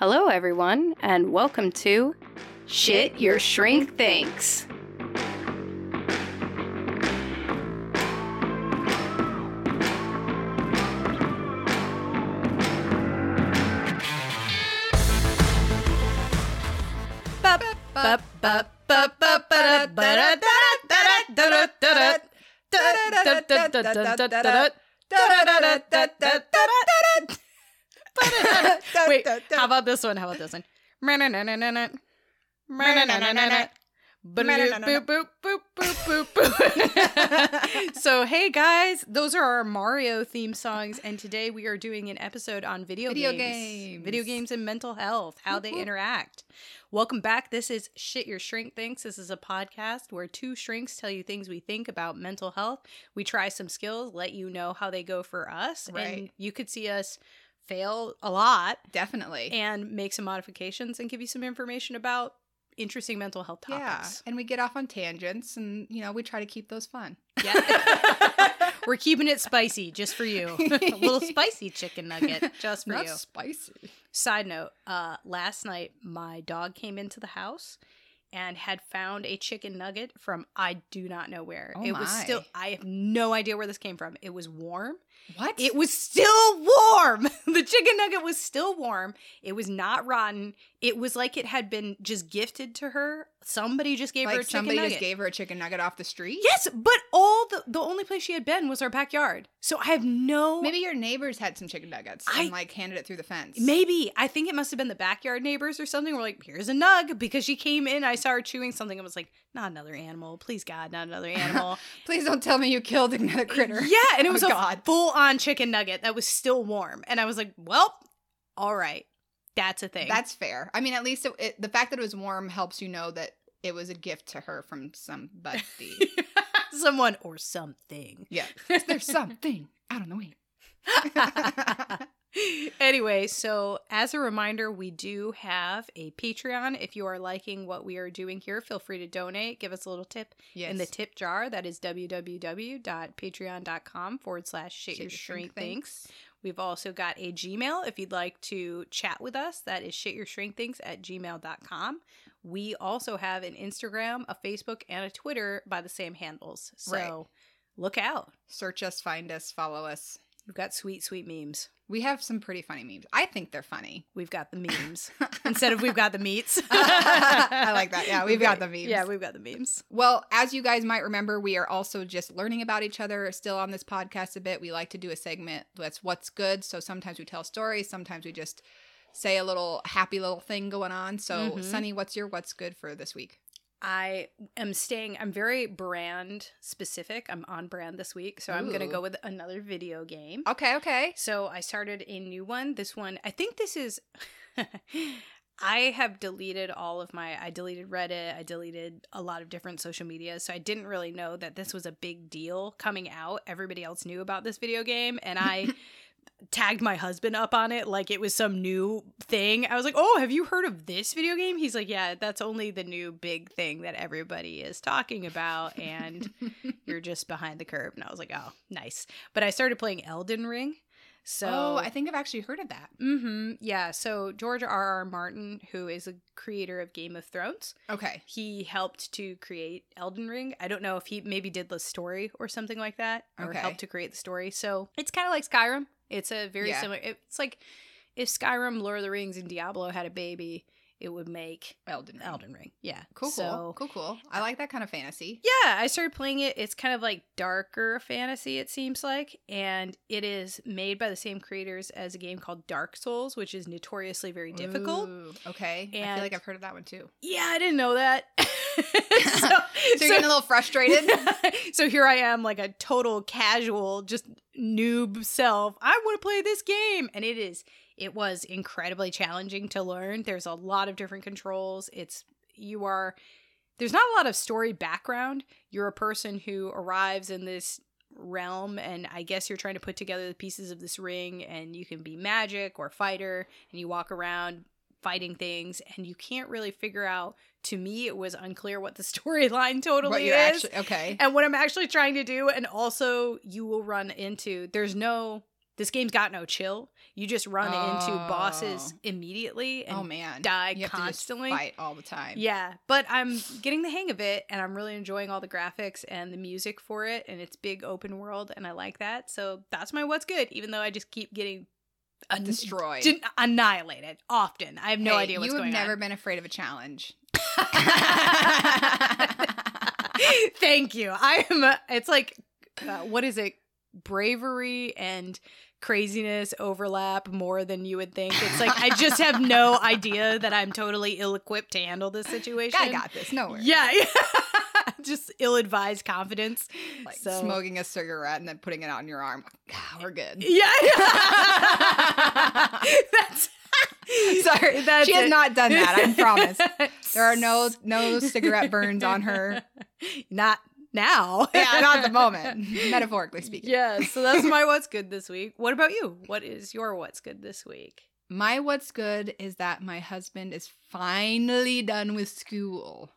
Hello, everyone, and welcome to Shit Your Shrink Thinks. Wait, how about this one? How about this one? Boop, boop, boop, boop, boop, boop. so, hey guys, those are our Mario theme songs, and today we are doing an episode on video, Video games, games. video games and mental health, how they interact. Welcome back. This is Shit Your Shrink Thinks. This is a podcast where two shrinks tell you things we think about mental health. We try some skills, let you know how they go for us, and you could see us fail a lot Definitely. and make some modifications and give you some information about interesting mental health topics. yeah. And we get off on tangents and, you know, we try to keep those fun. Yeah. We're keeping it spicy just for you. a little spicy chicken nugget just for Not you. spicy. Side note, uh last night my dog came into the house and had found a chicken nugget from I do not know where. Oh it was still I have no idea where this came from. It was warm. What? It was still warm. the chicken nugget was still warm. It was not rotten. It was like it had been just gifted to her. Somebody just gave her a like chicken somebody nugget. just gave her a chicken nugget off the street? yes, but all the the only place she had been was our backyard. So I have no Maybe your neighbors had some chicken nuggets I- and like handed it through the fence. Maybe I think it must have been the backyard neighbors or something. We're like, here's a nug because she came in. I saw her chewing something. I was like, not another animal, please God, not another animal. Please don't tell me you killed another critter. yeah, and it Oh, was a God. full on chicken nugget that was still warm, and I was like, well, all right, that's a thing. That's fair. I mean, at least it, it, the fact that it was warm helps you know that it was a gift to her from somebody. someone or something. yeah. There's something out on the way. anyway, so as a reminder, we do have a Patreon. If you are liking what we are doing here, feel free to donate. Give us a little tip yes. in the tip jar. That is www.patreon.com forward slash shit your shrink thinks. We've also got a Gmail if you'd like to chat with us. That is shit your shrink thinks at gmail.com. We also have an Instagram, a Facebook, and a Twitter by the same handles. So Right. look out. Search us, find us, follow us. We've got sweet, sweet memes. We have some pretty funny memes. I think they're funny. We've got the memes instead of we've got the meats. I like that. Yeah, we've got the memes. Yeah, we've got the memes. Well, as you guys might remember, we are also just learning about each other still on this podcast a bit. We like to do a segment that's what's good. So sometimes we tell stories, sometimes we just say a little happy little thing going on. So, Mhm. Sunny, what's your what's good for this week? I am staying, I'm very brand specific. I'm on brand this week. So I'm going to go with another video game. Okay, okay. So I started a new one. This one, I think this is. I have deleted all of my. I deleted Reddit. I deleted a lot of different social media. So I didn't really know that this was a big deal coming out. Everybody else knew about this video game. And I tagged my husband up on it like it was some new thing. I was like, "Oh, have you heard of this video game?" He's like, "Yeah, that's only the new big thing that everybody is talking about and you're just behind the curve." And I was like, "Oh, nice." But I started playing Elden Ring. So oh, I think I've actually heard of that. Mm-hmm. Yeah. So George R. R. Martin, who is a creator of Game of Thrones, Okay. he helped to create Elden Ring. I don't know if he maybe did the story or something like that, or Okay. helped to create the story. So it's kind of like Skyrim. It's a very Yeah. similar. It's like if Skyrim, Lord of the Rings, and Diablo had a baby, it would make Elden Ring. Elden Ring. Yeah. Cool, So cool. Cool, cool. I like that kind of fantasy. yeah, I started playing it. It's kind of like darker fantasy, it seems like. And it is made by the same creators as a game called Dark Souls, which is notoriously very difficult. Ooh, okay. I feel like I've heard of that one too. Yeah, I didn't know that. so, So you're getting a little frustrated? so here I am, like a total casual, just noob self. I want to play this game. And it is, it was incredibly challenging to learn. There's a lot of different controls. It's, you are, there's not a lot of story background. You're a person who arrives in this realm and I guess you're trying to put together the pieces of this ring and you can be magic or fighter and you walk around fighting things and you can't really figure out to me it was unclear what the storyline totally is actually okay. and what I'm actually trying to do. And also, you will run into there's no this game's got no chill. You just run into bosses Oh. immediately and oh man, die you have constantly. fight all the time. Yeah, but I'm getting the hang of it and I'm really enjoying all the graphics and the music for it and it's big open world and I like that. So that's my what's good even though I just keep getting an- destroyed. annihilated often. I have no Hey, idea what's you going have on. never been afraid of a challenge. Thank you. I am. A, it's like, uh, what is it? Bravery and craziness overlap more than you would think. It's like I just have no idea that I'm totally ill-equipped to handle this situation. I got this. No worries. Yeah, just ill-advised confidence. Like So- smoking a cigarette and then putting it on your arm. Ah, we're good. Yeah, that's Sorry, That's she has it. not done that. I promise. There are no no cigarette burns on her. Not now. Yeah, not at the moment. Metaphorically speaking. Yeah, so that's my what's good this week. What about you? What is your what's good this week? My what's good is that my husband is finally done with school.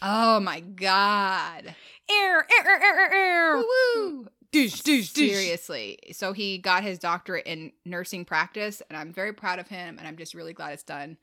Oh my god. Air, air, air, air, air. Woo! Dish, dish, dish. Seriously. So he got his doctorate in nursing practice, and I'm very proud of him, and I'm just really glad it's done.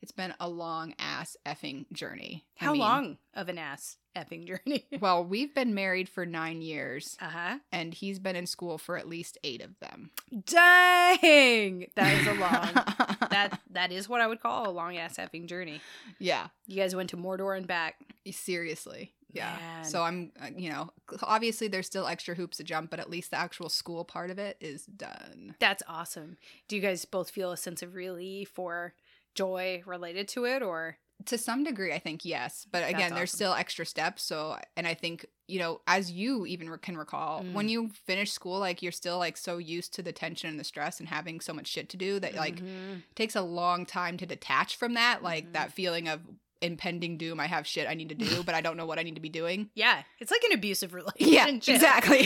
It's been a long ass effing journey. I How mean, long of an ass effing journey? Well, we've been married for nine years, Uh huh. and he's been in school for at least eight of them. Dang, that is a long. that that is what I would call a long ass effing journey. yeah, You guys went to Mordor and back. seriously. Yeah. Man. So I'm, uh, you know, obviously there's still extra hoops to jump, but at least the actual school part of it is done. That's awesome. Do you guys both feel a sense of relief or joy related to it, or To some degree, I think yes, but again, That's there's still extra steps. So, and I think you know, as you even re- can recall, Mm. when you finish school, like you're still like so used to the tension and the stress and having so much shit to do that like Mhm. takes a long time to detach from that, like Mhm. that feeling of impending doom. I have shit I need to do, but I don't know what I need to be doing. yeah, it's like an abusive relationship. Yeah, exactly.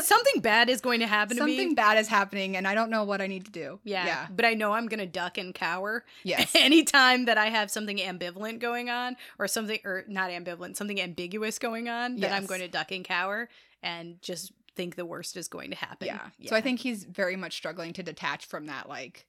Something bad is going to happen to me. Something bad is happening, and I don't know what I need to do. Yeah, yeah, but I know I'm gonna duck and cower yes. anytime that I have something ambivalent going on, or something, or not ambivalent, something ambiguous going on. That I'm going to duck and cower and just think the worst is going to happen. Yeah. So I think he's very much struggling to detach from that. Like,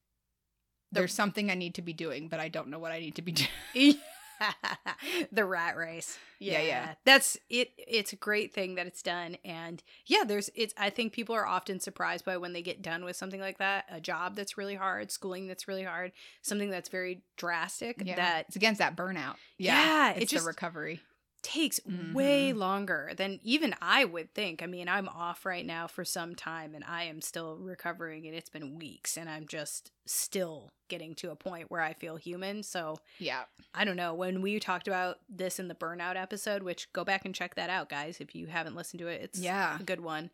The- there's something I need to be doing, but I don't know what I need to be doing. the rat race. Yeah, yeah. That's it it's a great thing that it's done and yeah, there's it's I think people are often surprised by when they get done with something like that, a job that's really hard, schooling that's really hard, something that's very drastic Yeah. that it's against that burnout. Yeah, Yeah. it it's just- the recovery. Takes way Mhm. longer than even I would think. I mean, I'm off right now for some time and I am still recovering and it's been weeks and I'm just still getting to a point where I feel human. So, Yeah. I don't know. When we talked about this in the burnout episode, which go back and check that out, guys, if you haven't listened to it, it's Yeah. a good one.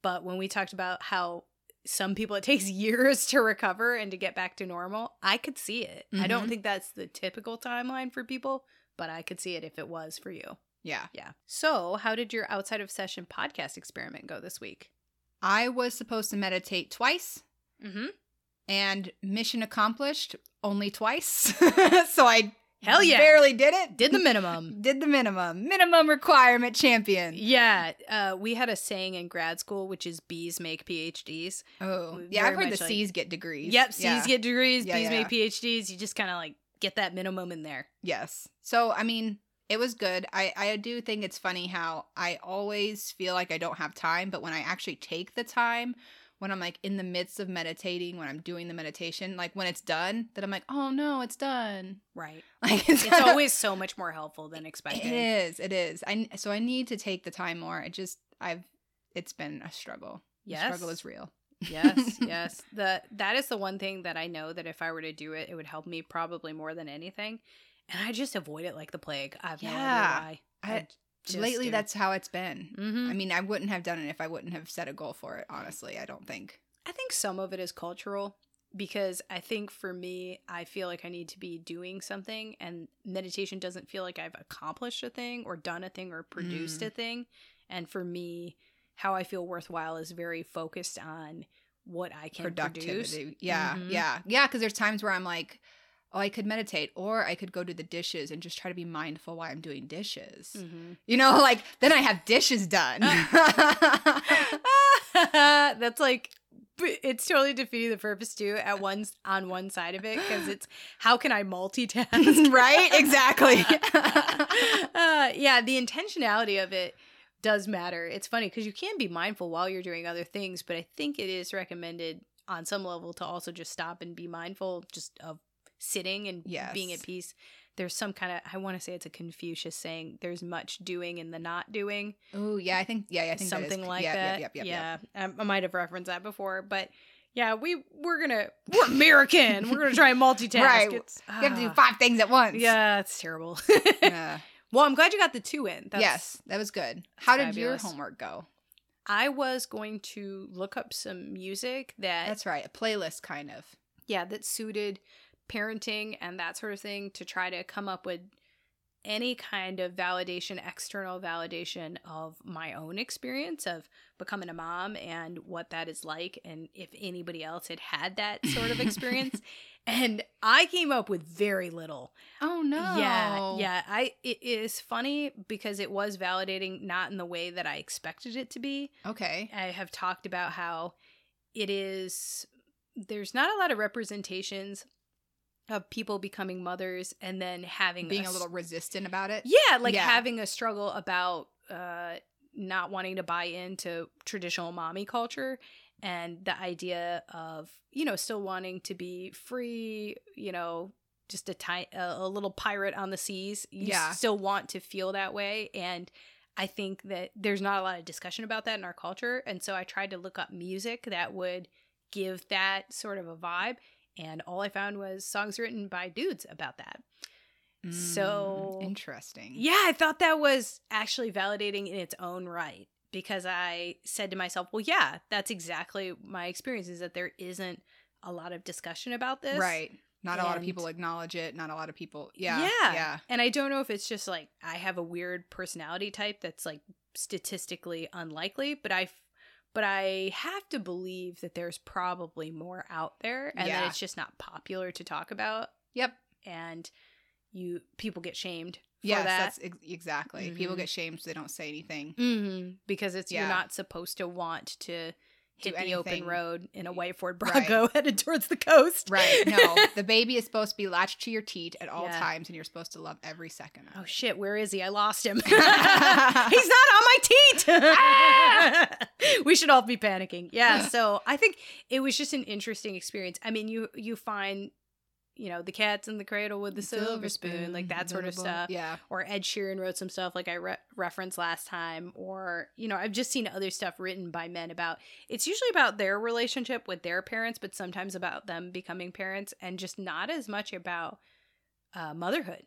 But when we talked about how some people it takes years to recover and to get back to normal, I could see it. I don't Mhm. think that's the typical timeline for people, but I could see it if it was for you. Yeah. Yeah. So, how did your outside of session podcast experiment go this week? I was supposed to meditate twice Mm-hmm. and mission accomplished only twice. so I Hell yeah. barely did it. Did the minimum. did the minimum. Minimum requirement champion. yeah. Uh, we had a saying in grad school, which is B's make PhDs. Oh. Very Yeah, I've heard the like- C's get degrees. Yep. C's Yeah. get degrees, Yeah, B's yeah. make PhDs. You just kind of like get that minimum in there. Yes. So, I mean, it was good. I, I do think it's funny how I always feel like I don't have time, but when I actually take the time, when I'm like in the midst of meditating, when I'm doing the meditation, like when it's done, that I'm like, oh no, it's done. Right. Like It's always so much more helpful than expected. It is. It is. I so I need to take the time more. I just I've it's been a struggle. The Yes. struggle is real. Yes, yes. The that is the one thing that I know that if I were to do it, it would help me probably more than anything. And I just avoid it like the plague. I've no idea Yeah. why. I- Just Lately, that's how it's been. Mhm. I mean, I wouldn't have done it if I wouldn't have set a goal for it. Honestly, I don't think. I think some of it is cultural because I think for me, I feel like I need to be doing something, and meditation doesn't feel like I've accomplished a thing or done a thing or produced Mm. a thing. And for me, how I feel worthwhile is very focused on what I can produce. Productivity. Yeah, Mhm. yeah, yeah. Because there's times where I'm like, oh, I could meditate, or I could go do the dishes and just try to be mindful while I'm doing dishes. Mhm. You know, like then I have dishes done. That's like it's totally defeating the purpose too at one on one side of it because it's how can I multitask right? Exactly. uh, yeah, the intentionality of it does matter. It's funny because you can be mindful while you're doing other things, but I think it is recommended on some level to also just stop and be mindful just of sitting and being at peace. There's some kind of I want to say it's a Confucius saying there's much doing in the not doing oh yeah, I think yeah, I think that something like yep, that. Yep, yep, yeah, I, I might have referenced that before, but yeah, we we're gonna we're American. we're gonna try and multitask. Right. It's, You have to do ah, five things at once. Yeah, it's terrible. Yeah. Well, I'm glad you got the two in. That's, yes, that was good. How did your homework go? I was going to look up some music that That's right, a playlist kind of. yeah that suited parenting and that sort of thing to try to come up with any kind of validation external validation of my own experience of becoming a mom and what that is like and if anybody else had had that sort of experience and i came up with very little Oh no. yeah yeah i it is funny because it was validating not in the way that i expected it to be Okay. I have talked about how it is there's not a lot of representations of people becoming mothers and then having Being a little resistant about it. yeah like Yeah. having a struggle about uh not wanting to buy into traditional mommy culture and the idea of you know still wanting to be free you know just a ti- a, a little pirate on the seas you Yeah. still want to feel that way and i think that there's not a lot of discussion about that in our culture and so i tried to look up music that would give that sort of a vibe and all i found was songs written by dudes about that So- Mm, interesting. yeah, I thought that was actually validating in its own right because I said to myself, well, yeah, that's exactly my experience is that there isn't a lot of discussion about this. Right. Not a lot of people acknowledge it. Not a lot of people. Yeah. Yeah. Yeah. And I don't know if it's just like I have a weird personality type that's like statistically unlikely, but I but I have to believe that there's probably more out there and Yeah. that it's just not popular to talk about Yep. and you people get shamed for Yes, that. that's ex- exactly. People Mhm. get shamed so they don't say anything. hmm Because it's Yeah. you're not supposed to want to hit the open road in a white Ford Right. Bronco headed towards the coast. Right. No, the baby is supposed to be latched to your teat at all Yeah. times, and you're supposed to love every second. Of Oh it. shit, where is he? I lost him. He's not on my teat. we should all be panicking. Yeah, so I think it was just an interesting experience. I mean, you you find you know, the cats in the cradle with the silver, spoon, like that sort of stuff. Yeah. or Ed Sheeran wrote some stuff like I re- referenced last time, or you know, I've just seen other stuff written by men about. It's usually about their relationship with their parents, but sometimes about them becoming parents, and just not as much about uh, motherhood,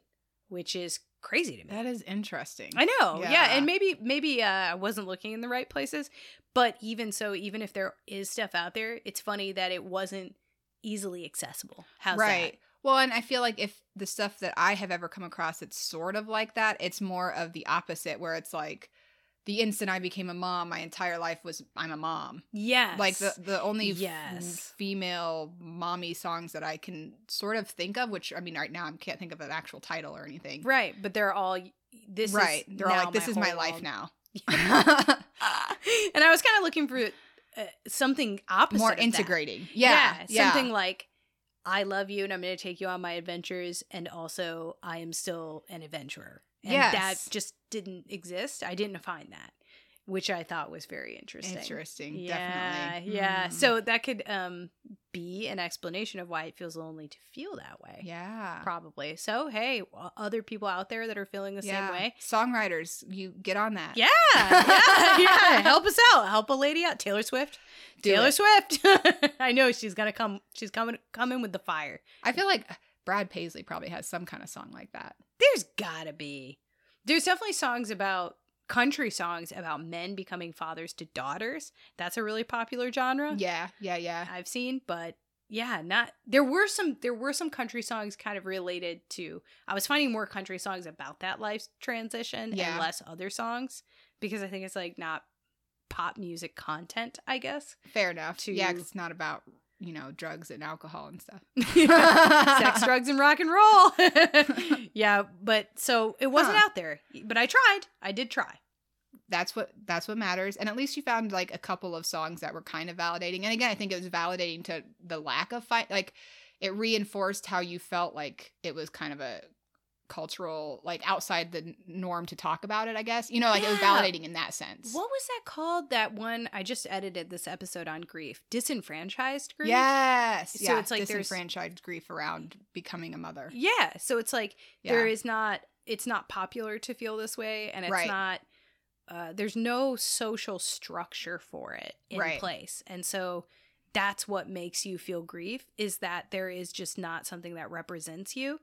which is crazy to me. That is interesting. I know, yeah. Yeah. and maybe maybe uh, I wasn't looking in the right places, but even so, even if there is stuff out there, it's funny that it wasn't easily accessible. How's right. Well, and I feel like if the stuff that I have ever come across it's sort of like that, it's more of the opposite where it's like the instant I became a mom, my entire life was I'm a mom. that? Yes, Like the the only Yes. female mommy songs that I can sort of think of, which I mean right now I can't think of an actual title or anything. Right, but they're all this. right. Is They're all like, this is my life world." now. and I was kind of looking for uh, something opposite, More of that. integrating. Yeah. Yeah. something like I love you and I'm going to take you on my adventures, and also I am still an adventurer. And Yes. that just didn't exist. I didn't find that, which I thought was very interesting. Interesting. Yeah, Definitely. yeah. Mm. So that could um be an explanation of why it feels lonely to feel that way. yeah. Probably. So, hey, other people out there that are feeling the yeah. same way, Songwriters, you get on that. Yeah, yeah, yeah. Help us out. Help a lady out. Taylor Swift. Do Taylor it. Swift. I know she's gonna come. She's coming. Coming with the fire. I feel like Brad Paisley probably has some kind of song like that. There's gotta be. There's definitely songs about country songs about men becoming fathers to daughters. That's a really popular genre. Yeah, yeah, yeah. I've seen, but yeah, not there were some there were some country songs kind of related to I was finding more country songs about that life transition Yeah. and less other songs because I think it's like not pop music content, I guess. Fair enough. To- Yeah, it's not about you know drugs and alcohol and stuff. Sex, drugs, and rock and roll. yeah, but so it wasn't Huh. out there. But I tried. I did try. That's what that's what matters. And at least you found like a couple of songs that were kind of validating. And again, I think it was validating to the lack of fight. Like it reinforced how you felt like it was kind of a cultural like outside the norm to talk about it. I guess you know like it was validating in that sense. What was that called? That one I just edited this episode on grief. Disenfranchised grief. Yes. So yeah, it's like there's- disenfranchised grief around becoming a mother. Yeah. So it's like Yeah. there is not it's not popular to feel this way and it's Right. not uh, there's no social structure for it in Right. place and so that's what makes you feel grief is that there is just not something that represents you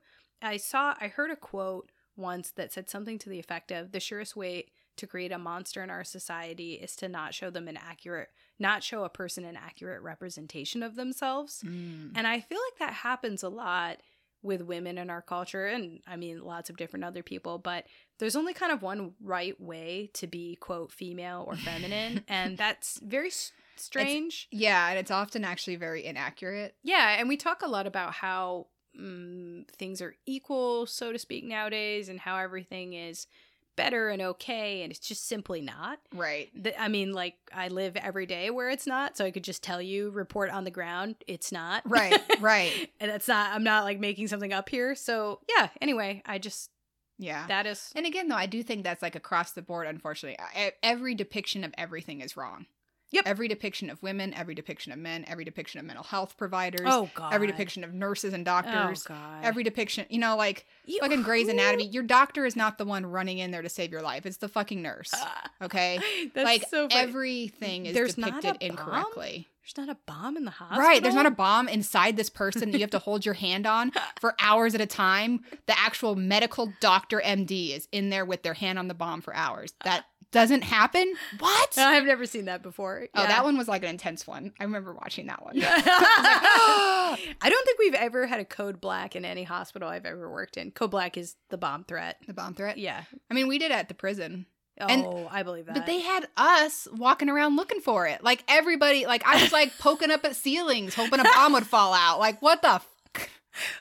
i saw i heard a quote once that said something to the effect of the surest way to create a monster in our society is to not show them an accurate not show a person an accurate representation of themselves Mm. and I feel like that happens a lot with women in our culture and I mean lots of different other people, but there's only kind of one right way to be quote female or feminine and that's very s- strange. Yeah, and it's often actually very inaccurate. yeah, and we talk a lot about how mm, things are equal so to speak nowadays and how everything is better and okay and it's just simply not. Right. The- I mean, like I live every day where it's not, so I could just tell you, report on the ground, it's not. Right. Right. and that's not. I'm not like making something up here. So yeah. Anyway, I just Yeah. that is And again, though, I do think that's like across the board, unfortunately. Every depiction of everything is wrong. Yep. Every depiction of women, every depiction of men, every depiction of mental health providers, oh god. every depiction of nurses and doctors, Oh god. every depiction, you know, like You- fucking Grey's Anatomy. Your doctor is not the one running in there to save your life. It's the fucking nurse. Ah, Okay? That's like so funny. everything is There's depicted incorrectly. There's not a bomb in the hospital. Right. There's not a bomb inside this person that you have to hold your hand on for hours at a time. The actual medical doctor MD is in there with their hand on the bomb for hours. That doesn't happen. What? I've never seen that before. Oh, Yeah. that one was like an intense one. I remember watching that one. Oh. I don't think we've ever had a code black in any hospital I've ever worked in. Code black is the bomb threat. the bomb threat. Yeah. I mean, we did it at the prison, Oh, And- I believe that. but they had us walking around looking for it. Like everybody, like I was like poking up at ceilings, hoping a bomb would fall out. Like what the?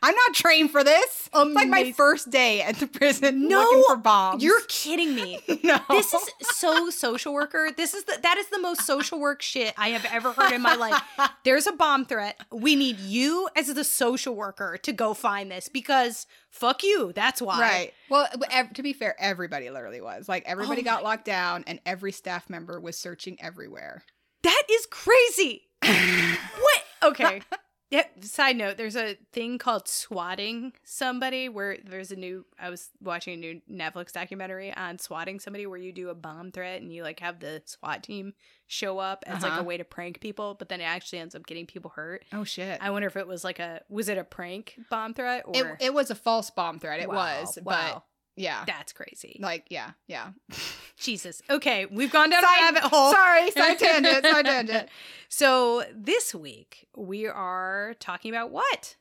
I'm not trained for this. It's like my first day at the prison No, looking for bombs. You're kidding me. no. This is so social worker. This is the that is the most social work shit I have ever heard in my life. There's a bomb threat. We need you as the social worker to go find this because fuck you. That's why. Right. Well, to be fair, everybody literally was. Like everybody Oh got my- locked down and every staff member was searching everywhere. That is crazy. what? Okay. Yeah, side note, there's a thing called swatting somebody where there's a new I was watching a new Netflix documentary on swatting somebody where you do a bomb threat and you like have the SWAT team show up as like Uh-huh. a way to prank people, but then it actually ends up getting people hurt. Oh shit. I wonder if it was like a was it a prank bomb threat or it, it was a false bomb threat. It Wow, was, but wow. Yeah. that's crazy. Like yeah, yeah. Jesus. Okay, we've gone down a rabbit hole. Sorry, side tangent, side tangent. So this week we are talking about what?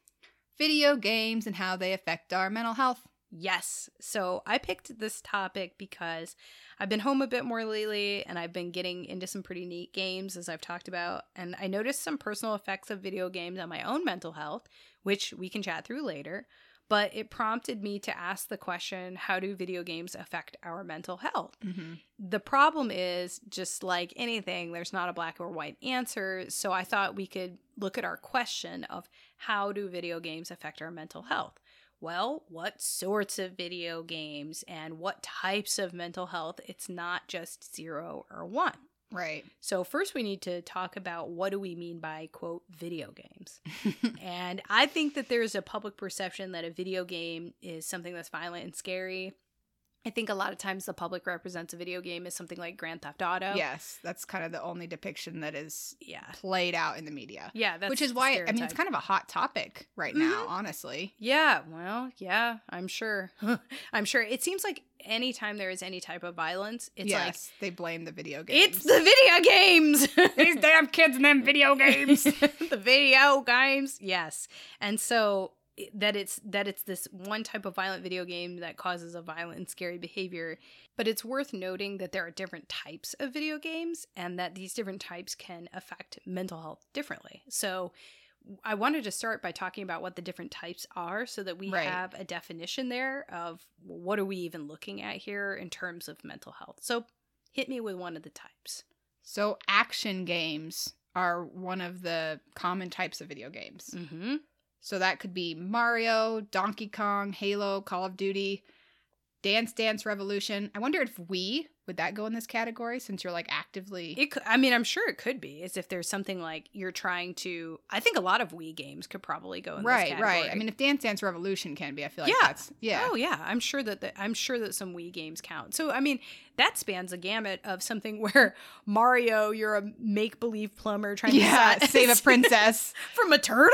Video games and how they affect our mental health. Yes. So I picked this topic because I've been home a bit more lately and I've been getting into some pretty neat games as I've talked about. And I noticed some personal effects of video games on my own mental health, which we can chat through later. But it prompted me to ask the question how do video games affect our mental health? Mm-hmm. The problem is, just like anything, there's not a black or white answer. So I thought we could look at our question of how do video games affect our mental health? Well, what sorts of video games and what types of mental health? It's not just zero or one. Right. So, first, we need to talk about what do we mean by, quote, video games. and I think that there's a public perception that a video game is something that's violent and scary. I think a lot of times the public represents a video game as something like Grand Theft Auto. Yes, that's kind of the only depiction that is Yeah. played out in the media. Yeah. That's Which is why I mean it's kind of a hot topic right mm-hmm. now, honestly. Yeah, well, yeah, I'm sure. I'm sure. It seems like anytime there is any type of violence, it's yes, they blame the video like games. it's the video games. these damn kids and them video games. the video games. Yes. And so that it's that it's this one type of violent video game that causes a violent and scary behavior but it's worth noting that there are different types of video games and that these different types can affect mental health differently so I wanted to start by talking about what the different types are so that we Right. have a definition there of what are we even looking at here in terms of mental health. So hit me with one of the types. so action games are one of the common types of video games. Mhm. So that could be Mario, Donkey Kong, Halo, Call of Duty, Dance Dance Revolution. I wonder if we would that go in this category since you're like actively It could, I mean, I'm sure it could be. As if there's something like you're trying to. I think a lot of Wii games could probably go in right, this right. category. I mean, if Dance Dance Revolution can be, I feel like Yeah. that's yeah. Oh yeah, I'm sure that the, I'm sure that some Wii games count. So I mean, that spans a gamut of something where Mario, you're a make believe plumber trying yeah, to save a princess. from a turtle,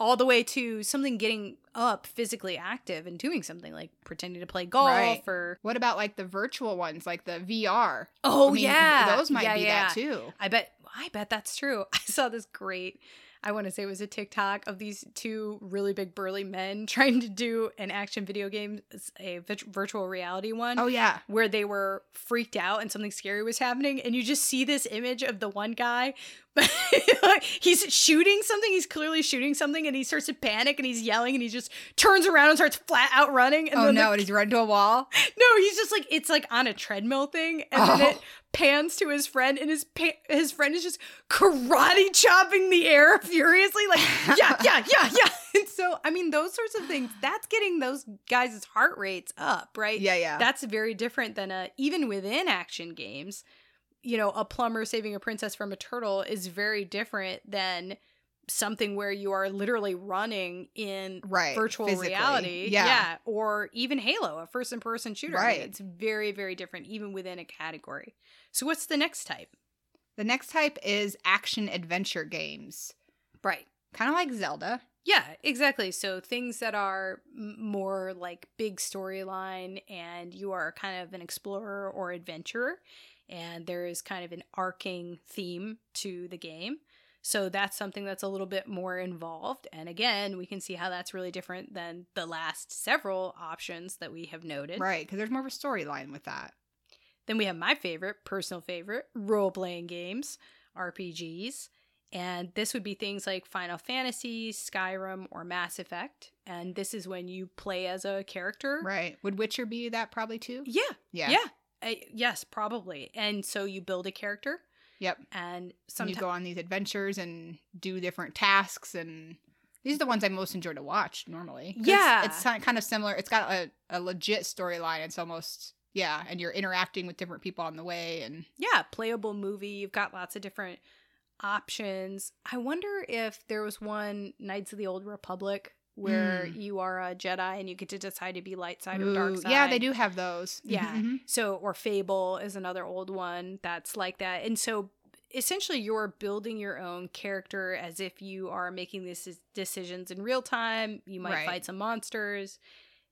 all the way to something getting up, physically active, and doing something like pretending to play golf Right. or what about like the virtual ones, like the VR? oh I mean, yeah, those might Yeah, be yeah. that too. I bet I bet that's true. I saw this great I want to say it was a TikTok of these two really big burly men trying to do an action video game, a virtual reality one. Oh yeah, Where they were freaked out and something scary was happening, and you just see this image of the one guy, but he's shooting something. He's clearly shooting something, and he starts to panic, and he's yelling, and he just turns around and starts flat out running. And oh then no, the and he's run to a wall. no, he's just like it's like on a treadmill thing, and then Oh. it pans to his friend, and his pa- his friend is just karate chopping the air furiously, like yeah, yeah, yeah, yeah. And so, I mean, those sorts of things that's getting those guys' heart rates up, right? Yeah, yeah. That's very different than a even within action games. You know, a plumber saving a princess from a turtle is very different than something where you are literally running in right. virtual physically. reality. Yeah. Or even Halo, a first in person shooter. Right. it's very, very different, even within a category. So, what's the next type? The next type is action adventure games. Right. Kind of like Zelda. Yeah, exactly. So, things that are more like big storyline, and you are kind of an explorer or adventurer, and there is kind of an arcing theme to the game. So that's something that's a little bit more involved. And again, we can see how that's really different than the last several options that we have noted. Right, because there's more of a storyline with that. Then we have my favorite, personal favorite, role playing games, RPGs. And this would be things like Final Fantasy, Skyrim, or Mass Effect. And this is when you play as a character. Right. Would Witcher be that probably too? Yeah. Yeah. Yeah. Uh, yes, probably. And so you build a character, Yep. and And you go on these adventures and do different tasks and these are the ones I most enjoy to watch normally. Yeah. It's, it's kind of similar. It's got a, a legit storyline. It's almost yeah, and you're interacting with different people on the way and yeah, playable movie. You've got lots of different options. I wonder if there was one Knights of the Old Republic where Mm. you are a Jedi and you get to decide to be light side or dark side. Yeah, they do have those. Yeah. Mhm, mhm. So, or Fable is another old one that's like that. And so, essentially, you're building your own character as if you are making these decisions in real time. You might Right. fight some monsters.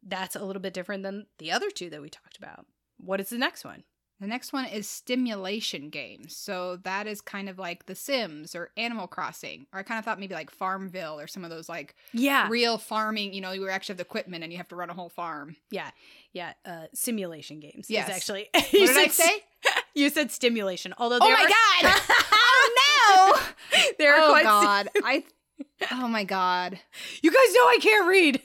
That's a little bit different than the other two that we talked about. What is the next one? The next one is stimulation games. So that is kind of like The Sims or Animal Crossing. Or I kind of thought maybe like Farmville or some of those like Yeah. real farming, you know, you actually have the equipment and you have to run a whole farm. Yeah. Yeah. Uh, simulation games. Yes. Actually. What you did I said- say? You said stimulation. Although Oh my are- god! oh no! they're oh quite god. I Oh my god. You guys know I can't read.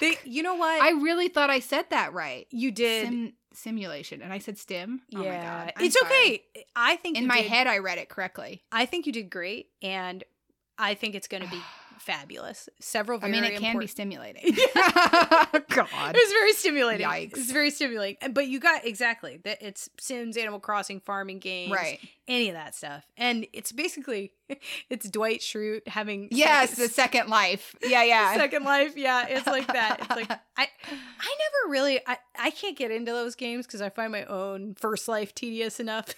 they, you know what? I really thought I said that right. you did. Sim- simulation and I said stim. Oh yeah, my god. I'm it's sorry. okay. I think In my did- head I read it correctly. I think you did great, and I think it's going to be fabulous. Several. I mean it can be stimulating. god. It was very stimulating. Yikes. It's very stimulating. But you got exactly that. It's Sims, Animal Crossing, farming games, Right. Any of that stuff, and it's basically it's Dwight Schrute having Yes, second- the second life. Yeah, yeah. Second Life, yeah, it's like that. It's like I, I never really I, I can't get into those games because I find my own first life tedious enough.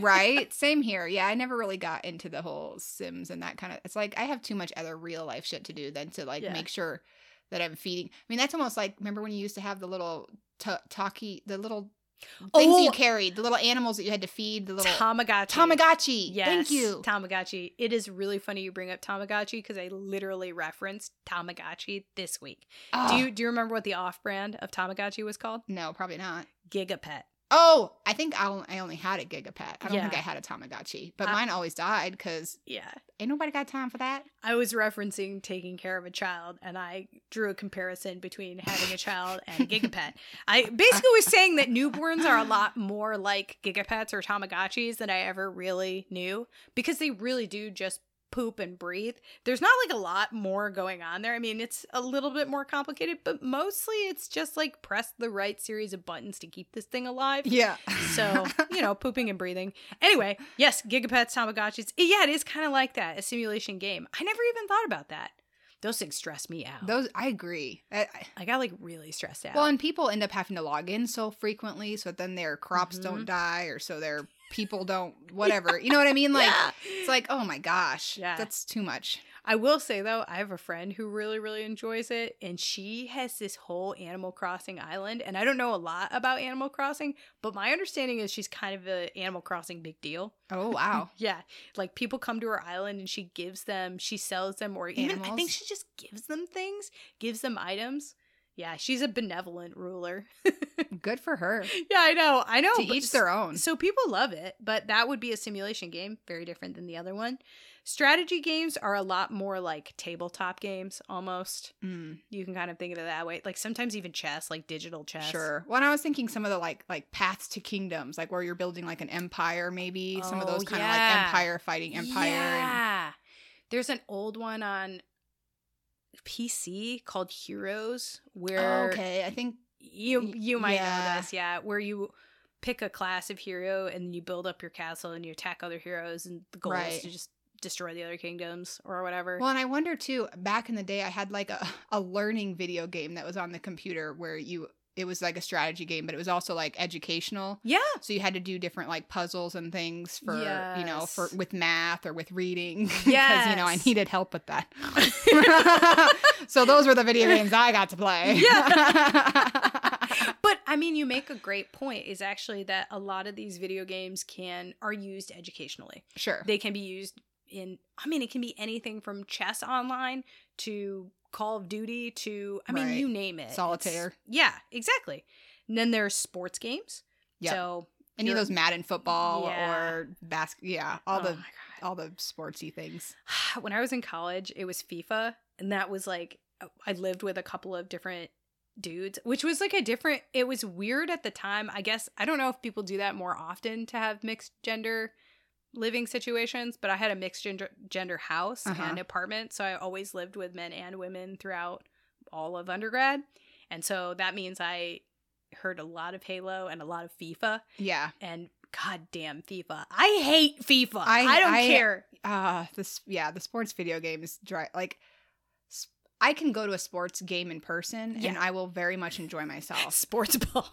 Right? Same here. Yeah, I never really got into the whole Sims and that kind of. It's like I have too much other real life shit to do than to like Yeah. make sure that I'm feeding. I mean, that's almost like remember when you used to have the little ta- talkie, the little things Oh! you carried, the little animals that you had to feed, the little Tamagotchi. Tamagotchi. Yes, Thank you. Tamagotchi. It is really funny you bring up Tamagotchi because I literally referenced Tamagotchi this week. Oh, Do ah. you do you remember what the off brand of Tamagotchi was called? No, probably not. Gigapet. Oh, I think I only, I only had a Gigapet. I don't think I had a Tamagotchi, but I- mine always died because Yeah. ain't nobody got time for that. I was referencing taking care of a child, and I drew a comparison between having a child and Gigapet. I basically was saying that newborns are a lot more like Gigapets or Tamagotchis than I ever really knew because they really do just poop and breathe. There's not like a lot more going on there. I mean, it's a little bit more complicated, but mostly it's just like press the right series of buttons to keep this thing alive. Yeah. So, you know, pooping and breathing. Anyway, yes, Gigapets, Tamagotchis. Yeah, it is kind of like that, a simulation game. I never even thought about that. Those things stress me out. those I agree. I, I- I got like really stressed out. well, and people end up having to log in so frequently, so then their crops Mhm. don't die, or so their people don't whatever. You know what I mean? Like Yeah. it's like, oh my gosh, Yeah. that's too much. I will say though, I have a friend who really, really enjoys it, and she has this whole Animal Crossing island. And I don't know a lot about Animal Crossing, but my understanding is she's kind of a Animal Crossing big deal. Oh wow. Yeah, like people come to her island and she gives them, she sells them, or even I think she just gives them things, gives them items. Yeah, she's a benevolent ruler. Good for her. yeah, I know, I know. to each their own. So people love it, but that would be a simulation game, very different than the other one. Strategy games are a lot more like tabletop games almost. Mm, You can kind of think of it that way. Like sometimes even chess, like digital chess. sure. Well, and I was thinking some of the like like paths to kingdoms, like where you're building like an empire, maybe some of Oh, those kind of like empire fighting empire. And, Yeah. There's an old one on PC called Heroes oh, where Oh, okay, I think you you might yeah. know this, yeah, where you pick a class of hero and you build up your castle and you attack other heroes and the goal Right. is to just destroy the other kingdoms or whatever. Well, and I wonder too, back in the day, I had like a, a learning video game that was on the computer where you, it was like a strategy game, but it was also like educational. yeah. So you had to do different like puzzles and things for, you know, for with math or with reading. Yeah. Because, you know, I needed help with that. so those were the video games I got to play. Yeah. but I mean, you make a great point. Is actually that a lot of these video games can are used educationally. sure. They can be used in. I mean, it can be anything from chess online to Call of Duty to. I mean, Right. you name it. It's- Solitaire. yeah, exactly. And then there's sports games. Yep. So Any of those Madden football Yeah. or basket. Yeah. All oh the, all the sportsy things. when I was in college, it was FIFA, and that was like uh, I lived with a couple of different dudes, which was like a different. It was weird at the time. I guess I don't know if people do that more often to have mixed gender living situations, but I had a mixed gender gender house Uh-huh. and apartment, so I always lived with men and women throughout all of undergrad, and so that means I heard a lot of Halo and a lot of FIFA, Yeah. and goddamn FIFA, I hate FIFA. I- I, don't I- care. uh this yeah the sports video games dry like I can go to a sports game in person Yeah. and i will very much enjoy myself Sports ball.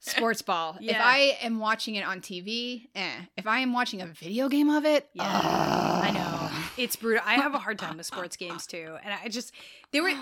Sports ball if i am watching it on tv eh if i am watching a video game of it Yeah, ugh. I know. It's brutal. I have a hard time with sports games too. And I just they were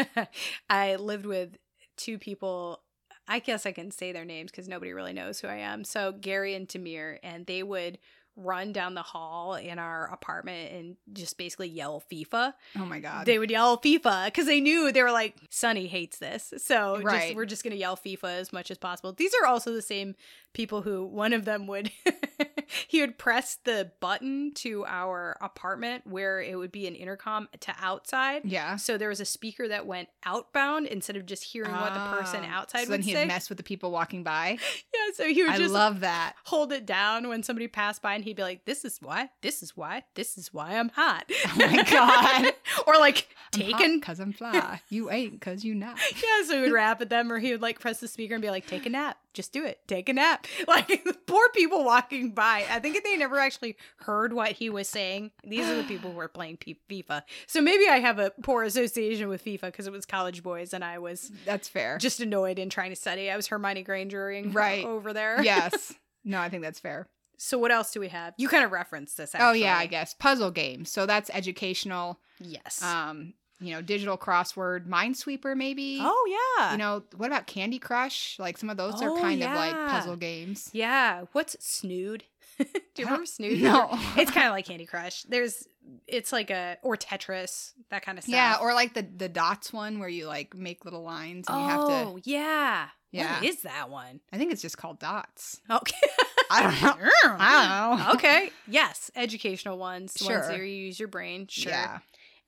I lived with two people I guess I can say their names because nobody really knows who I am. So Gary and Tamir, and they would run down the hall in our apartment and just basically yell FIFA. oh my god They would yell FIFA because they knew they were like, Sonny hates this. So Right. just, we're just going to yell FIFA as much as possible. These are also the same people who one of them would, he would press the button to our apartment where it would be an intercom to outside. yeah So there was a speaker that went outbound instead of just hearing what the person Ah, outside so then would he'd say. mess with the people walking by yeah, so he would i just love that hold it down when somebody passed by and he'd be like, This is why, this is why, this is why I'm hot. Oh my God. or like taken. because i'm fly you ain't because you not Yeah, so he would rap at them or he would like press the speaker and be like, Take a nap, just do it. Take a nap. Like poor people walking by. I think they never actually heard what he was saying. These are the people who are playing P- FIFA. So maybe I have a poor association with FIFA because it was college boys and I was That's fair. just annoyed and trying to study. I was Hermione Grangering Right. over there. yes. No, I think that's fair. So what else do we have? You kind of referenced this. Oh yeah, I guess puzzle games. So that's educational. Yes. Um, you know, digital crossword, Minesweeper, maybe. oh yeah. You know, what about Candy Crush? Like some of those are Oh, kind of like puzzle games. Yeah. What's Snood? Do you remember Snood? No. it's kind of like Candy Crush. There's, it's like a or Tetris, that kind of stuff. Yeah, or like the the dots one where you like make little lines and you have to. oh yeah. Yeah. What is that one? I think it's just called dots. Okay. I don't know. I don't know. okay. Yes, educational ones. the Ones Sure. where you use your brain. Sure. Yeah.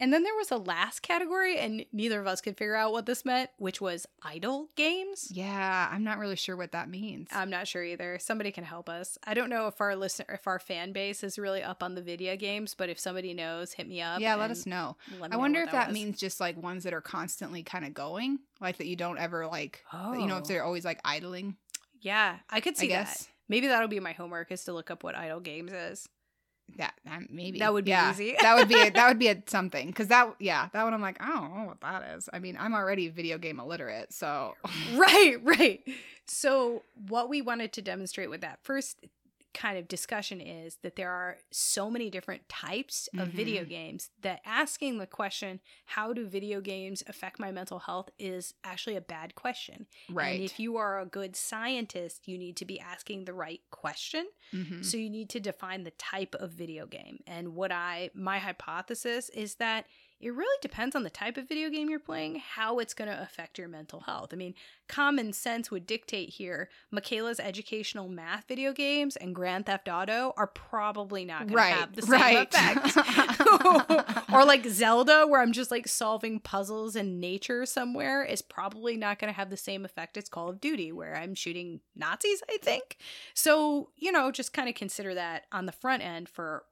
And then there was a last category, and neither of us could figure out what this meant, which was idle games. Yeah, I'm not really sure what that means. I'm not sure either. Somebody can help us. I don't know if our listener, if our fan base is really up on the video games, but if somebody knows, hit me up. yeah, let us know. let I wonder what if that was. means just like ones that are constantly kind of going, like that you don't ever like, Oh, you know, if oh. they're always like idling. yeah, I could I see guess. that. Maybe that'll be my homework is to look up what idle games is. That um, maybe That would be Yeah. easy. that would be a, that would be a something because that yeah that one I'm like I don't know what that is. I mean I'm already video game illiterate, so right, right. So, what we wanted to demonstrate with that first kind of discussion is that there are so many different types of video Mhm. games that asking the question, how do video games affect my mental health, is actually a bad question. right. And if you are a good scientist, you need to be asking the right question. Mhm. So you need to define the type of video game. And what I my hypothesis is that it really depends on the type of video game you're playing, how it's going to affect your mental health. I mean, common sense would dictate here Michaela's educational math video games and Grand Theft Auto are probably not going Right, to have the same right. effect. or like Zelda, where I'm just like solving puzzles in nature somewhere, is probably not going to have the same effect as Call of Duty, where I'm shooting Nazis, I think. So, you know, just kind of consider that on the front end for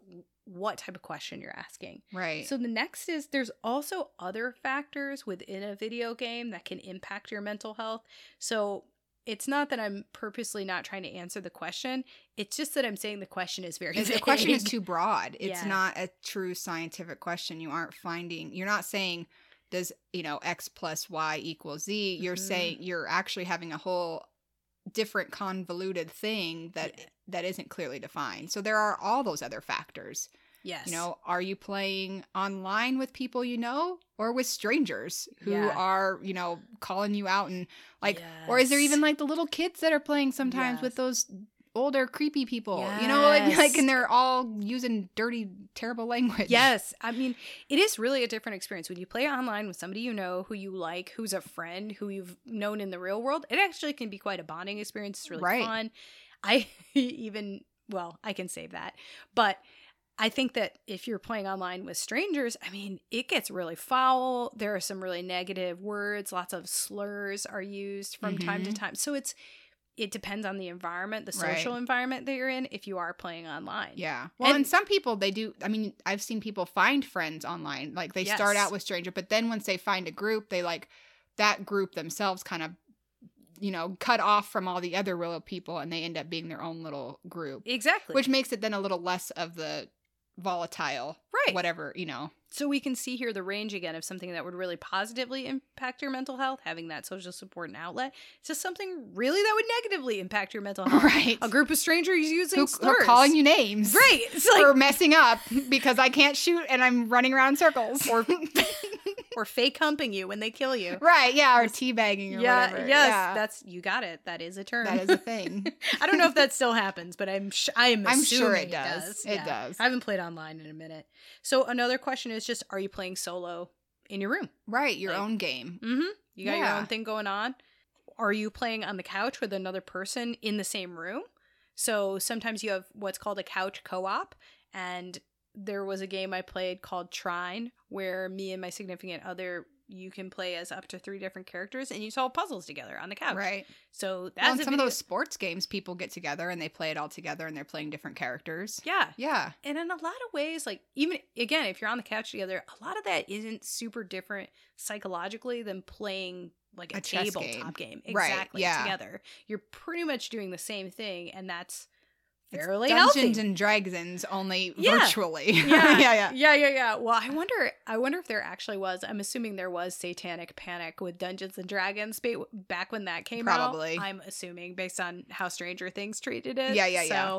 what type of question you're asking. right. So the next is there's also other factors within a video game that can impact your mental health. So it's not that I'm purposely not trying to answer the question. It's just that I'm saying the question is very If the question is too broad. It's Yeah. not a true scientific question. You aren't finding. You're not saying does you know x plus y equals z. You're Mhm. saying you're actually having a whole different convoluted thing that Yeah. That isn't clearly defined. So there are all those other factors. yes. You know, are you playing online with people you know or with strangers who Yeah. are, you know, calling you out and like or is there even like the little kids that are playing sometimes with those older creepy people, you know, like, like and they're all using dirty terrible language. Yes, I mean it is really a different experience when you play online with somebody you know, who you like, who's a friend, who you've known in the real world. It actually can be quite a bonding experience. It's really Right. fun. I even well, I can save that, but I think that if you're playing online with strangers, I mean, it gets really foul. There are some really negative words. Lots of slurs are used from time to Mhm. time. So it's it depends on the environment, the Right. social environment that you're in. If you are playing online, Yeah. Well, and, And- some people they do. I mean, I've seen people find friends online. Like they start out with stranger, but then once they find a group, they like that group themselves kind of, you know, cut off from all the other Willow people, and they end up being their own little group, exactly. which makes it then a little less of the volatile, right. whatever you know. So we can see here the range again of something that would really positively impact your mental health, having that social support and outlet, to something really that would negatively impact your mental health. Right. A group of strangers using Who, who slurs. are calling you names, Right. It's For like messing up because I can't shoot and I'm running around in circles. or or fake humping you when they kill you. right, yeah, or teabagging or yeah, whatever. yes, yeah, that's you got it. That is a term. that is a thing. I don't know if that still happens, but I'm sh- I am I'm sure it does. It Yeah. does. I haven't played online in a minute. So another question is just are you playing solo in your room? Right, your Like- own game. Mm-hmm. You got your own thing going on. Are you playing on the couch with another person in the same room? So sometimes you have what's called a couch co-op, and there was a game I played called Trine where me and my significant other you can play as up to three different characters and you solve puzzles together on the couch. Right. So that's Well, some of those sports games, people get together and they play it all together and they're playing different characters. Yeah. Yeah. And in a lot of ways, like even again, if you're on the couch together, a lot of that isn't super different psychologically than playing like a, A tabletop game. game, Right, exactly yeah. together. You're pretty much doing the same thing, and that's fairly Dungeons healthy. and Dragons only Yeah. virtually. yeah, yeah, yeah. yeah, yeah, yeah. Well, I wonder. I wonder if there actually was. I'm assuming there was Satanic Panic with Dungeons and Dragons back when that came Probably. out. Probably. I'm assuming based on how Stranger Things treated it. Yeah, yeah, so yeah.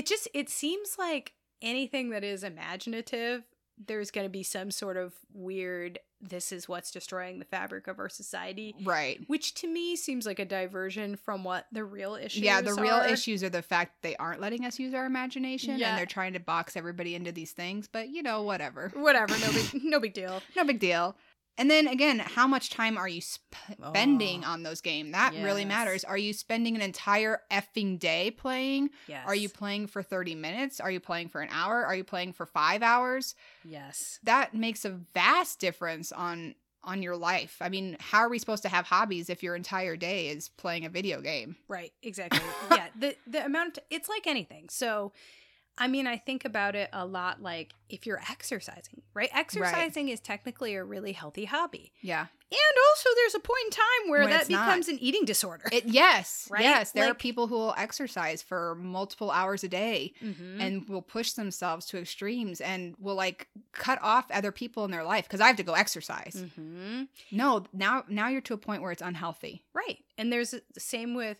it just it seems like anything that is imaginative, there's going to be some sort of weird. This is what's destroying the fabric of our society. Right. Which to me seems like a diversion from what the real issues. Are. Yeah, the real are. issues are the fact they aren't letting us use our imagination Yeah. and they're trying to box everybody into these things, but you know, whatever. Whatever, no big, no big deal. No big deal. And then again, how much time are you spending Oh. on those games? That really matters. Are you spending an entire effing day playing? Yes. Are you playing for 30 minutes? Are you playing for an hour? Are you playing for 5 hours? Yes. That makes a vast difference on on your life. I mean, how are we supposed to have hobbies if your entire day is playing a video game? Right, exactly. yeah, the the amount it's like anything. So I mean, I think about it a lot like if you're exercising, right? Exercising is technically a really healthy hobby. Yeah. And also there's a point in time where When that it's not. becomes an eating disorder. It yes, Right? yes. There are people who will exercise for multiple hours a day Mhm. and will push themselves to extremes and will like cut off other people in their life because I have to go exercise. Mhm. No, now now you're to a point where it's unhealthy. Right. And there's the same with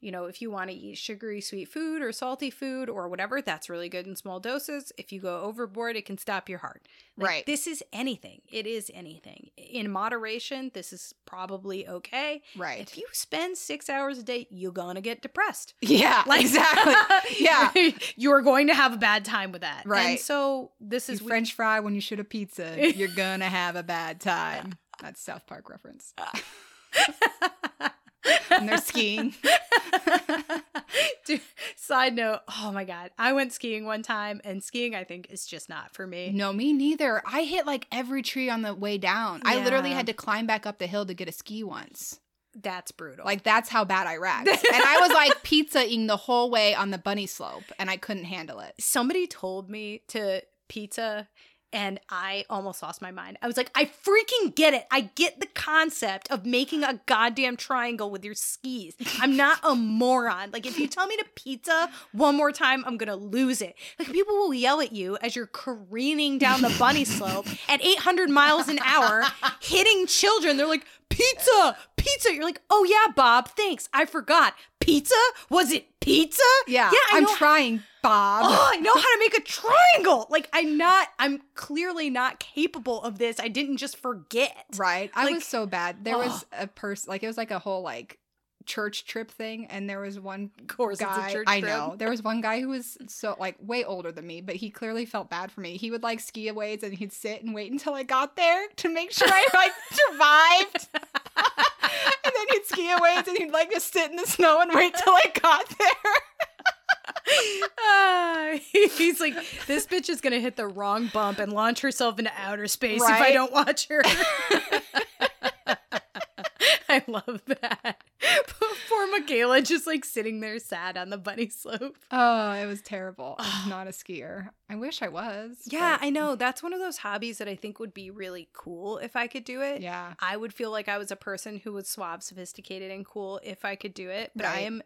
you know, if you want to eat sugary sweet food or salty food or whatever, that's really good in small doses. If you go overboard, it can stop your heart. Like, Right. This is anything. It is anything. In moderation, this is probably okay. Right. If you spend six hours a day, you're gonna get depressed. yeah, Like exactly. Yeah. you're going to have a bad time with that. Right. And so this You is French fry when you should a pizza, you're gonna have a bad time. That's South Park reference. And they're skiing. Dude, side note, oh my god, I went skiing one time, and skiing I think is just not for me. No, me neither. I hit like every tree on the way down. I literally had to climb back up the hill to get a ski once. That's brutal. Like that's how bad I wrecked. and I was like pizza-ing the whole way on the bunny slope and I couldn't handle it. somebody told me to pizza and I almost lost my mind. I was like, I freaking get it. I get the concept of making a goddamn triangle with your skis. I'm not a moron. Like, if you tell me to pizza one more time, I'm gonna lose it. Like, people will yell at you as you're careening down the bunny slope at 800 miles an hour, hitting children. They're like, pizza, pizza. You're like, oh yeah, Bob, thanks. I forgot. Pizza? Was it pizza? Yeah, yeah. I I'm know trying, Bob. oh, I know how to make a triangle. Like I'm not, I'm clearly not capable of this. I didn't just forget. Right. I was so bad. There oh. was a person like it was like a whole like church trip thing and there was one Of course, guy it's a church I know. There was one guy who was so like way older than me, but he clearly felt bad for me. He would like ski aways and he'd sit and wait until I got there to make sure I like survived. And then he'd ski aways and he'd like just sit in the snow and wait till I got there. Ah, he's like, this bitch is gonna hit the wrong bump and launch herself into outer space if I don't watch her. I love that. Poor Michaela just like sitting there sad on the bunny slope. Oh, it was terrible. I'm not a skier. I wish I was. Yeah, but- I know. That's one of those hobbies that I think would be really cool if I could do it. Yeah. I would feel like I was a person who was suave, sophisticated, and cool if I could do it. But I am.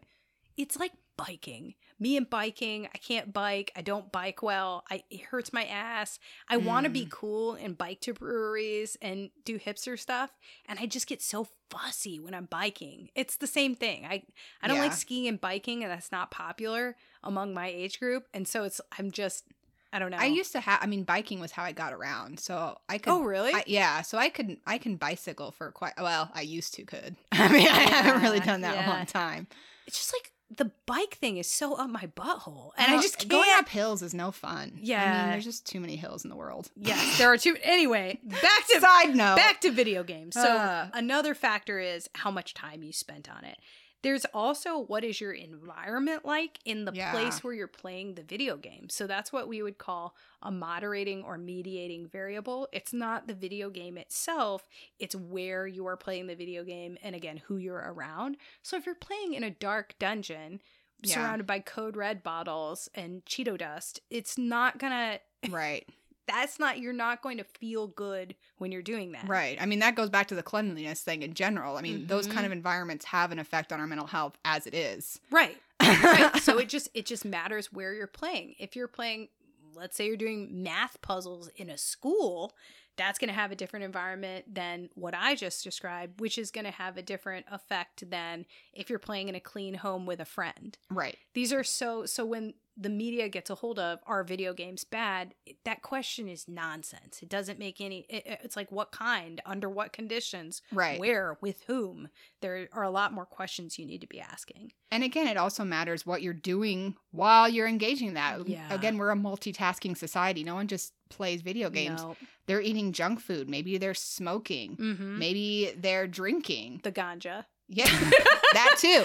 It's like biking. Me and biking. I can't bike. I don't bike well. I it hurts my ass. I want to Mm. be cool and bike to breweries and do hipster stuff, and I just get so fussy when I'm biking. It's the same thing. I I don't like skiing and biking, and that's not popular among my age group. And so it's I'm just I don't know. I used to have. I mean, biking was how I got around. So I could. Oh really? I, yeah, so I could I can bicycle for quite well. I used to could. I mean, I haven't really done that in a long time. it's just like the bike thing is so up my butthole, and I just can't. going up hills is no fun. Yeah, I mean, there's just too many hills in the world. Yes, there are two. Anyway, back to Side note. back to video games. So Uh. another factor is how much time you spent on it. There's also what is your environment like in the Yeah. place where you're playing the video game. So that's what we would call a moderating or mediating variable. It's not the video game itself, it's where you are playing the video game and again who you're around. So if you're playing in a dark dungeon Yeah. surrounded by code red bottles and Cheeto dust, it's not going to right. That's not you're not going to feel good when you're doing that. Right. I mean, that goes back to the cleanliness thing in general. I mean, those Mhm. kind of environments have an effect on our mental health as it is. Right. right. So it just it just matters where you're playing. If you're playing, let's say you're doing math puzzles in a school, that's going to have a different environment than what I just described, which is going to have a different effect than if you're playing in a clean home with a friend. right. These are so so when the media gets a hold of are video games bad that question is nonsense it doesn't make any it, it's like what kind under what conditions Right. where with whom there are a lot more questions you need to be asking And again, it also matters what you're doing while you're engaging that. Yeah. Again, we're a multitasking society. No one just plays video games. No. They're eating junk food. Maybe they're smoking. Mm-hmm. Maybe they're drinking. The ganja. Yeah, that too.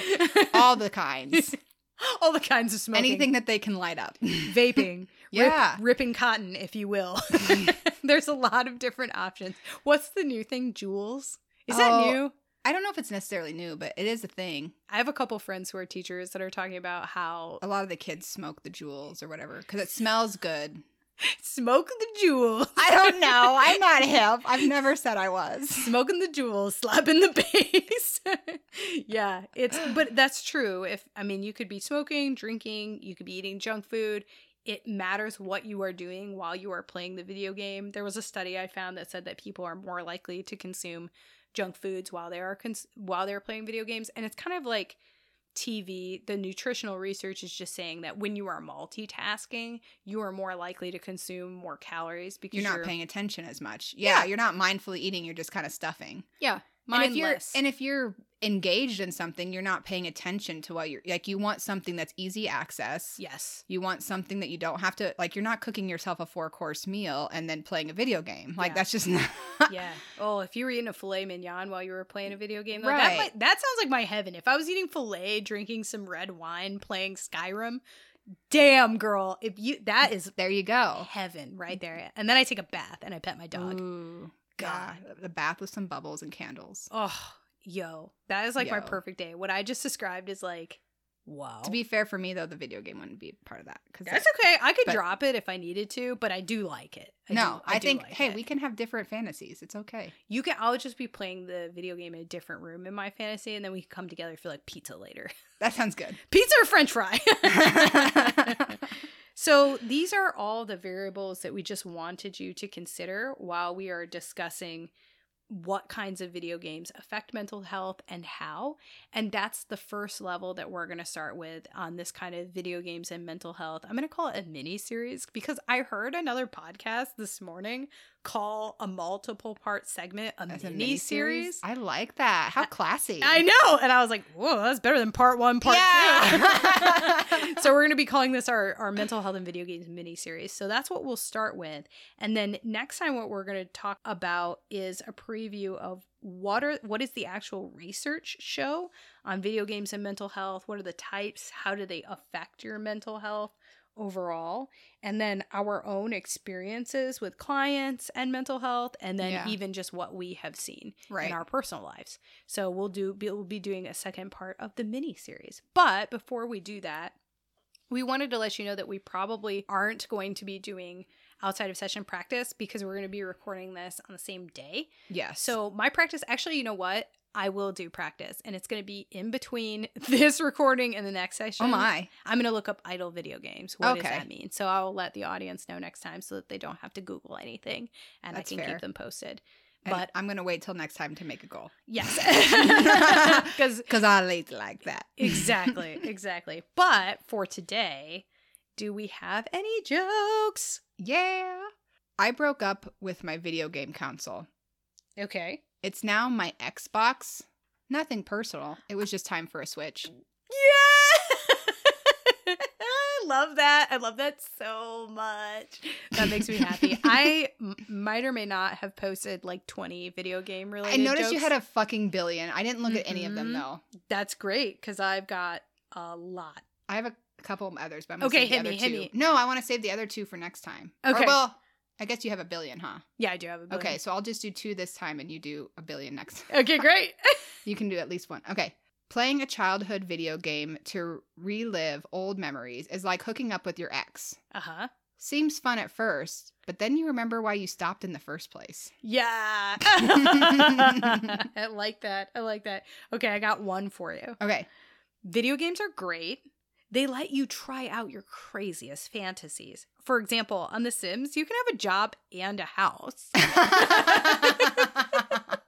All the kinds. All the kinds of smoking. Anything that they can light up. Vaping. Yeah. Rip, ripping cotton, if you will. There's a lot of different options. What's the new thing? Juuls? Is that Oh. new? I don't know if it's necessarily new, but it is a thing. I have a couple friends who are teachers that are talking about how A lot of the kids smoke the Juuls or whatever because it smells good. smoke the Juuls. I don't know. I'm not hip. I've never said I was. smoking the Juuls, slapping the bass. yeah, it's but that's true. If I mean, you could be smoking, drinking, you could be eating junk food. It matters what you are doing while you are playing the video game. There was a study I found that said that people are more likely to consume junk foods while they are cons- while they're playing video games, and it's kind of like TV, the nutritional research is just saying that when you are multitasking, you are more likely to consume more calories because You're not paying attention as much. Yeah, Yeah. you're not mindfully eating. You're just kind of stuffing. Yeah, And if you're and if you're engaged in something, you're not paying attention to what you're like. You want something that's easy access. yes, You want something that you don't have to like. You're not cooking yourself a four course meal and then playing a video game. Like Yeah. that's just not. yeah. Oh, if you were eating a filet mignon while you were playing a video game, though, Right. that might, that sounds like my heaven. If I was eating filet, drinking some red wine, playing Skyrim, damn girl, if you that is there you go. heaven right there. And then I take a bath and I pet my dog. Ooh, God. yeah, uh, the bath with some bubbles and candles. Oh, yo, that is like my perfect day. What I just described is like, wow. To be fair, for me though, the video game wouldn't be part of that because that's okay. I could but- drop it if I needed to, but I do like it. I no, do- I, do think like hey, it. we can have different fantasies. It's okay. You can. I'll just be playing the video game in a different room in my fantasy, and then we can come together for like pizza later. That sounds good. pizza or french fry so these are all the variables that we just wanted you to consider while we are discussing what kinds of video games affect mental health and how and that's the first level that we're going to start with on this kind of video games and mental health i'm going to call it a mini series because i heard another podcast this morning call a multiple part segment a As mini series I like that. How classy. I know. And I was like, whoa, that's better than part one, part Yeah. two. so we're going to be calling this our, our mental health and video games mini series. So that's what we'll start with. And then next time, what we're going to talk about is a preview of what are what is the actual research show on video games and mental health what are the types how do they affect your mental health overall and then our own experiences with clients and mental health and then Yeah. even just what we have seen right. in our personal lives. So we'll do we'll be doing a second part of the mini series. But before we do that, we wanted to let you know that we probably aren't going to be doing outside of session practice because we're going to be recording this on the same day. yes. So my practice actually, you know what? I will do practice and it's going to be in between this recording and the next session. oh my. I'm going to look up idle video games. What does that mean? So I'll let the audience know next time so that they don't have to Google anything and That's I can fair. keep them posted. And But I'm gonna wait till next time to make a goal Yes. Because because I late like that. exactly, exactly. But for today, do we have any jokes? Yeah. I broke up with my video game console. Okay. It's now my Xbox. Nothing personal. It was just time for a switch. Yeah. I love that. I love that so much. That makes me happy. I m- might or may not have posted like 20 video game related I noticed you had a fucking billion. I didn't look at any of them Mhm. though. That's great because I've got a lot. I have a couple of others, but I'm gonna Okay, save the hit other me, hit two. me. No, I want to save the other two for next time. Or, Okay. well, I guess you have a billion, huh? Yeah, I do have a billion. Okay, so I'll just do two this time, and you do a billion next. Okay, great. You can do at least one. Okay. Playing a childhood video game to relive old memories is like hooking up with your ex. Uh huh. seems fun at first, but then you remember why you stopped in the first place. Yeah. I like that. I like that. Okay, I got one for you. Okay. Video games are great. They let you try out your craziest fantasies. For example, on The Sims, you can have a job and a house.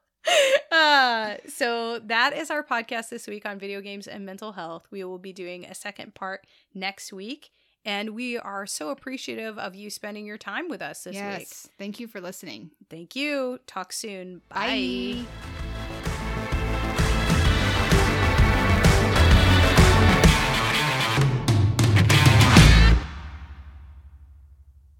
uh, so that is our podcast this week on video games and mental health. We will be doing a second part next week. And we are so appreciative of you spending your time with us this yes. week. Thank you for listening. Thank you. Talk soon. Bye. Bye.